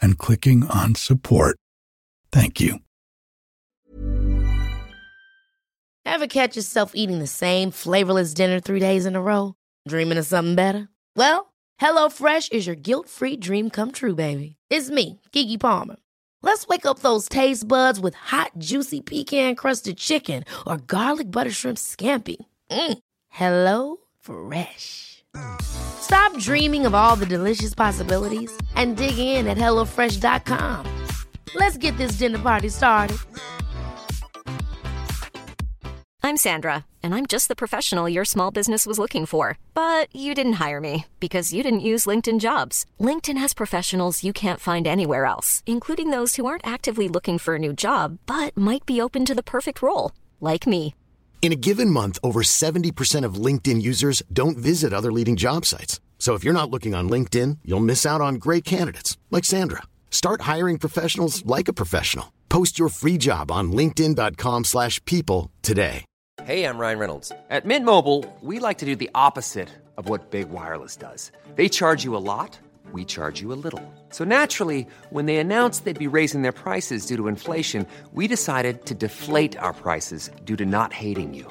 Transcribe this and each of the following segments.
and clicking on support. Thank you. Ever catch yourself eating the same flavorless dinner three days in a row? Dreaming of something better? Well, HelloFresh is your guilt free dream come true, baby. It's me, Keke Palmer. Let's wake up those taste buds with hot, juicy pecan crusted chicken or garlic butter shrimp scampi. Mm. Hello Fresh. Stop dreaming of all the delicious possibilities and dig in at HelloFresh.com. Let's get this dinner party started. I'm Sandra, and I'm just the professional your small business was looking for. But you didn't hire me because you didn't use LinkedIn jobs. LinkedIn has professionals you can't find anywhere else, including those who aren't actively looking for a new job but might be open to the perfect role, like me. In a given month, over 70% of LinkedIn users don't visit other leading job sites. So if you're not looking on LinkedIn, you'll miss out on great candidates like Sandra. Start hiring professionals like a professional. Post your free job on linkedin.com/people today. Hey, I'm Ryan Reynolds. At Mint Mobile, we like to do the opposite of what Big Wireless does. They charge you a lot, we charge you a little. So naturally, when they announced they'd be raising their prices due to inflation, we decided to deflate our prices due to not hating you.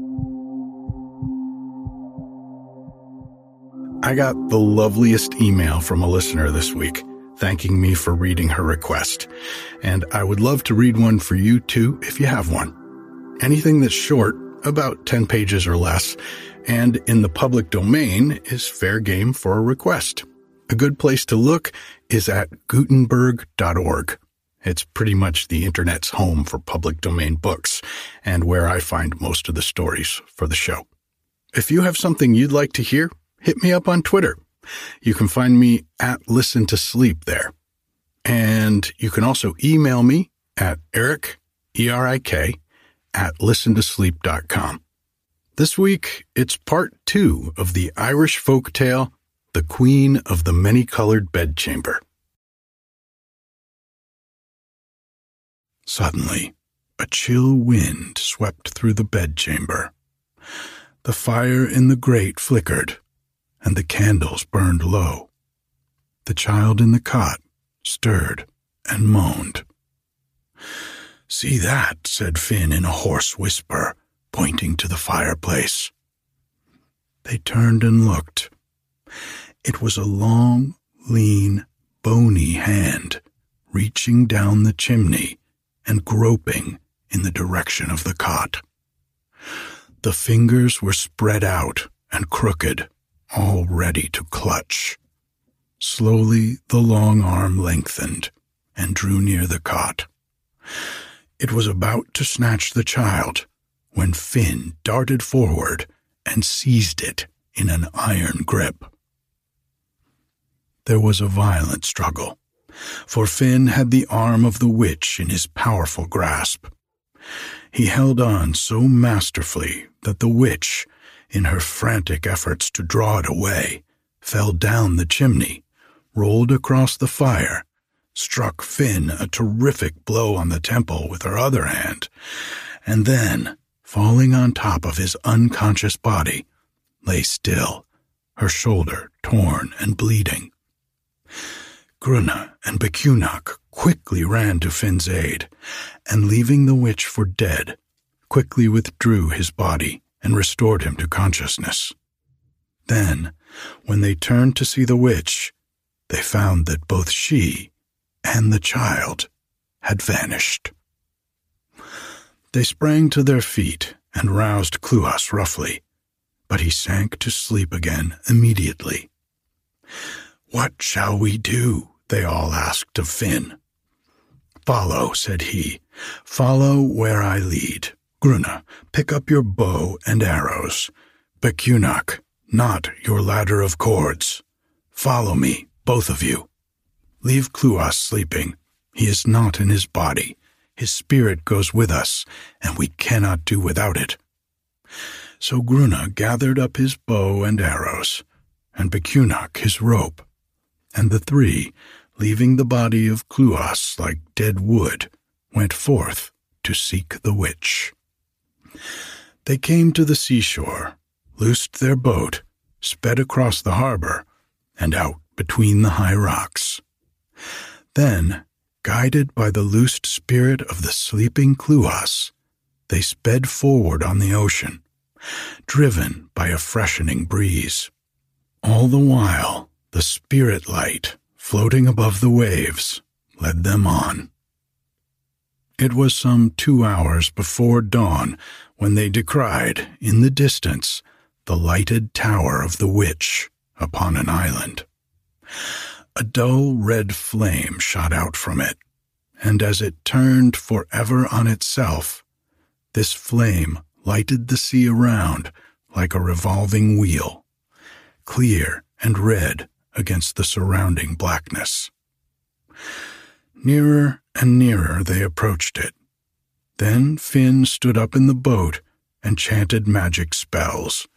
I got the loveliest email from a listener this week thanking me for reading her request, and I would love to read one for you too if you have one. Anything that's short, about 10 pages or less, and in the public domain is fair game for a request. A good place to look is at gutenberg.org. It's pretty much the internet's home for public domain books and where I find most of the stories for the show. If you have something you'd like to hear, hit me up on Twitter. You can find me at Listen to Sleep there. And you can also email me at Eric, E-R-I-K, at listen to listentosleep.com. This week, it's part two of the Irish folk tale, The Queen of the Many Colored Bedchamber. Suddenly, a chill wind swept through the bedchamber. The fire in the grate flickered, and the candles burned low. The child in the cot stirred and moaned. See that, said Finn in a hoarse whisper, pointing to the fireplace. They turned and looked. It was a long, lean, bony hand reaching down the chimney and groping in the direction of the cot. The fingers were spread out and crooked, all ready to clutch. Slowly the long arm lengthened and drew near the cot. It was about to snatch the child when Finn darted forward and seized it in an iron grip. There was a violent struggle, for Finn had the arm of the witch in his powerful grasp. He held on so masterfully that the witch, in her frantic efforts to draw it away, fell down the chimney, rolled across the fire, struck Finn a terrific blow on the temple with her other hand, and then, falling on top of his unconscious body, lay still, her shoulder torn and bleeding. Grunna and Becunach quickly ran to Finn's aid, and leaving the witch for dead, quickly withdrew his body and restored him to consciousness. Then, when they turned to see the witch, they found that both she and the child had vanished. They sprang to their feet and roused Cluas roughly, but he sank to sleep again immediately. What shall we do? they all asked of Finn. Follow, said he. Follow where I lead. Grunna, pick up your bow and arrows. Becunach, knot your ladder of cords. Follow me, both of you. Leave Cluas sleeping. He is not in his body. His spirit goes with us, and we cannot do without it. So Grunna gathered up his bow and arrows, and Becunach his rope, and the three, leaving the body of Cluas like dead wood, went forth to seek the witch. They came to the seashore, loosed their boat, sped across the harbor, and out between the high rocks. Then, guided by the loosed spirit of the sleeping Cluas, they sped forward on the ocean, driven by a freshening breeze. All the while, the spirit light, floating above the waves, led them on. It was some two hours before dawn when they descried, in the distance, the lighted tower of the witch upon an island. A dull red flame shot out from it, and as it turned forever on itself, this flame lighted the sea around like a revolving wheel, clear and red against the surrounding blackness. Nearer and nearer they approached it. Then Finn stood up in the boat and chanted magic spells,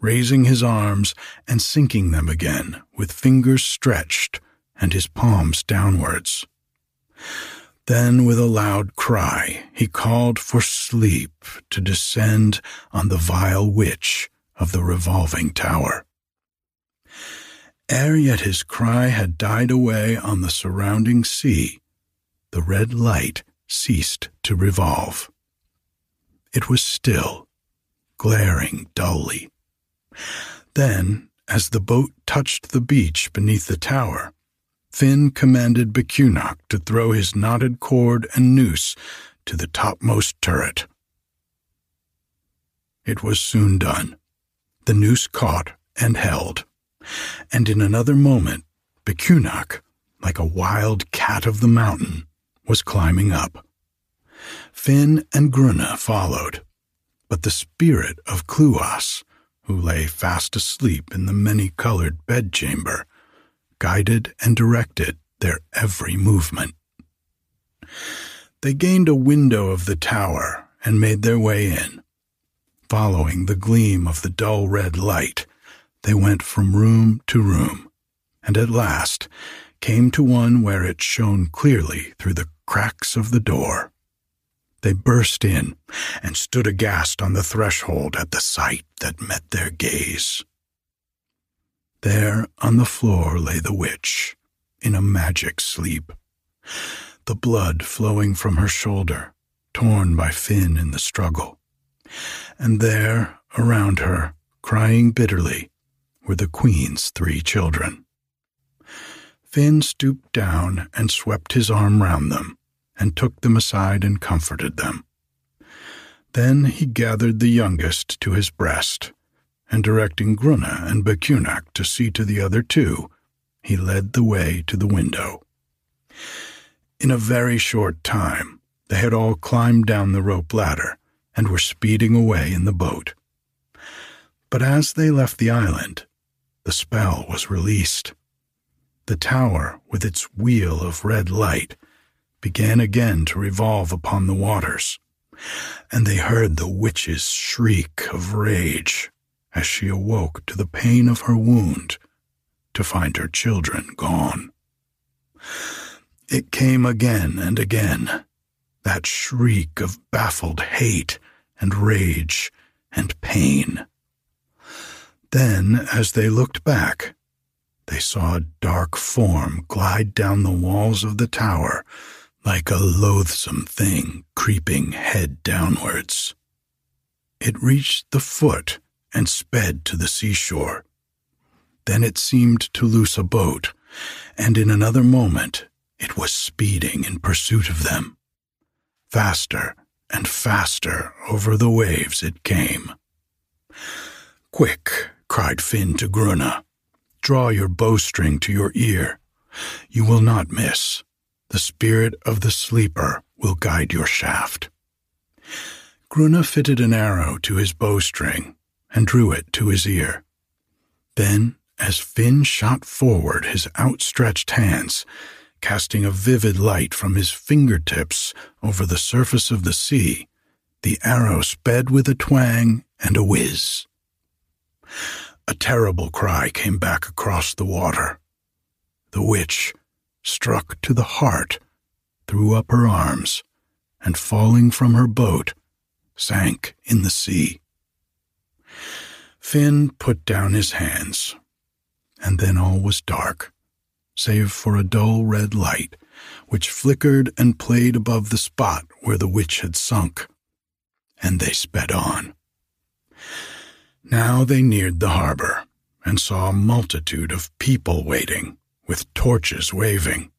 raising his arms and sinking them again with fingers stretched and his palms downwards. Then, with a loud cry, he called for sleep to descend on the vile witch of the revolving tower. Ere yet his cry had died away on the surrounding sea, the red light ceased to revolve. It was still, glaring dully. Then, as the boat touched the beach beneath the tower, Finn commanded Becunach to throw his knotted cord and noose to the topmost turret. It was soon done. The noose caught and held, and in another moment, Becunach, like a wild cat of the mountain, was climbing up. Finn and Grunna followed, but the spirit of Cluas, who lay fast asleep in the many-colored bedchamber, guided and directed their every movement. They gained a window of the tower and made their way in. Following the gleam of the dull red light, they went from room to room, and at last came to one where it shone clearly through the cracks of the door. They burst in and stood aghast on the threshold at the sight that met their gaze. There on the floor lay the witch, in a magic sleep, the blood flowing from her shoulder, torn by Finn in the struggle. And there, around her, crying bitterly, were the queen's three children. Finn stooped down and swept his arm round them, and took them aside and comforted them. Then he gathered the youngest to his breast, and directing Grunna and Becunach to see to the other two, he led the way to the window. In a very short time, they had all climbed down the rope ladder and were speeding away in the boat. But as they left the island, the spell was released. The tower, with its wheel of red light, began again to revolve upon the waters, and they heard the witch's shriek of rage as she awoke to the pain of her wound to find her children gone. It came again and again, that shriek of baffled hate and rage and pain. Then, as they looked back, they saw a dark form glide down the walls of the tower like a loathsome thing creeping head downwards. It reached the foot and sped to the seashore. Then it seemed to loose a boat, and in another moment it was speeding in pursuit of them. Faster and faster over the waves it came. Quick, cried Finn to Grunna, draw your bowstring to your ear. You will not miss. The spirit of the sleeper will guide your shaft. Grunna fitted an arrow to his bowstring and drew it to his ear. Then, as Finn shot forward his outstretched hands, casting a vivid light from his fingertips over the surface of the sea, the arrow sped with a twang and a whiz. A terrible cry came back across the water. The witch, struck to the heart, threw up her arms, and falling from her boat, sank in the sea. Finn put down his hands, and then all was dark, save for a dull red light which flickered and played above the spot where the witch had sunk, and they sped on. Now they neared the harbor and saw a multitude of people waiting, with torches waving.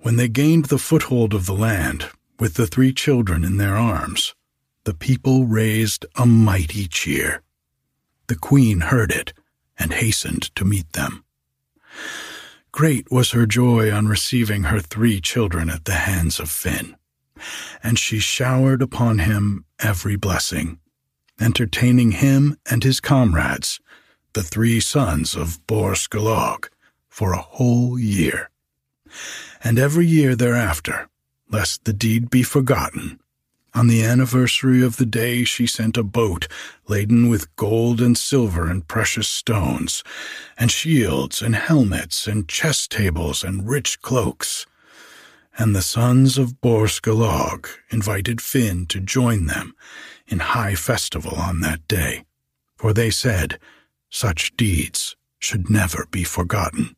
When they gained the foothold of the land, with the three children in their arms, the people raised a mighty cheer. The queen heard it and hastened to meet them. Great was her joy on receiving her three children at the hands of Finn, and she showered upon him every blessing, entertaining him and his comrades, the three sons of Bor Skalog, for a whole year. And every year thereafter, lest the deed be forgotten, on the anniversary of the day she sent a boat laden with gold and silver and precious stones, and shields and helmets and chess tables and rich cloaks. And the sons of Borskalog invited Finn to join them in high festival on that day, for they said such deeds should never be forgotten.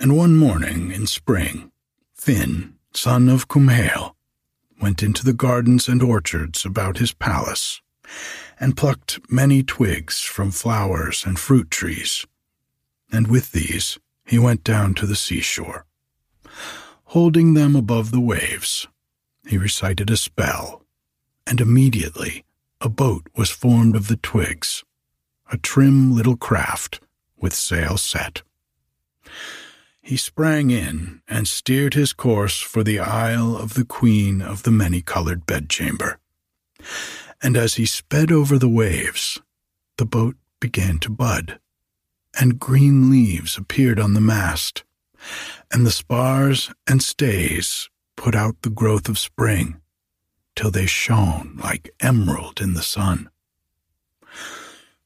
And one morning in spring, Finn, son of Cumhale, went into the gardens and orchards about his palace, and plucked many twigs from flowers and fruit trees. And with these he went down to the seashore. Holding them above the waves, he recited a spell, and immediately a boat was formed of the twigs, a trim little craft with sail set. He sprang in and steered his course for the Isle of the Queen of the Many Colored Bedchamber. And as he sped over the waves, the boat began to bud, and green leaves appeared on the mast, and the spars and stays put out the growth of spring, till they shone like emerald in the sun.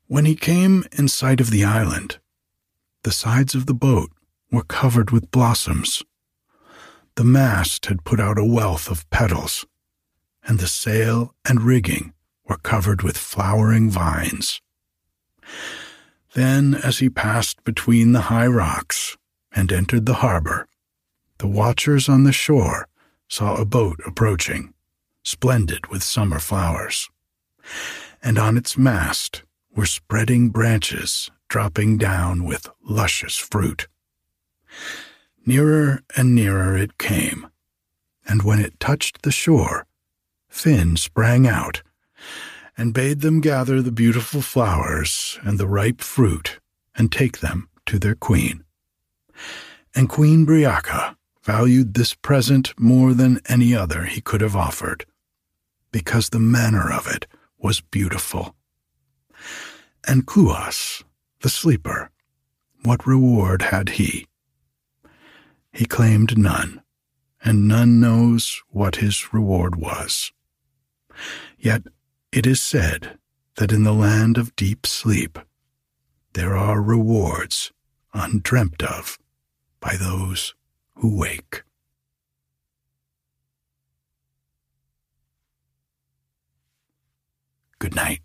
When he came in sight of the island, the sides of the boat were covered with blossoms. The mast had put out a wealth of petals, and the sail and rigging were covered with flowering vines. Then, as he passed between the high rocks and entered the harbor, the watchers on the shore saw a boat approaching, splendid with summer flowers, and on its mast were spreading branches dropping down with luscious fruit. Nearer and nearer it came, and when it touched the shore, Finn sprang out and bade them gather the beautiful flowers and the ripe fruit and take them to their queen. And Queen Briaca valued this present more than any other he could have offered, because the manner of it was beautiful. And Cluas, the sleeper, what reward had he? He claimed none, and none knows what his reward was. Yet it is said that in the land of deep sleep there are rewards undreamt of by those who wake. Good night.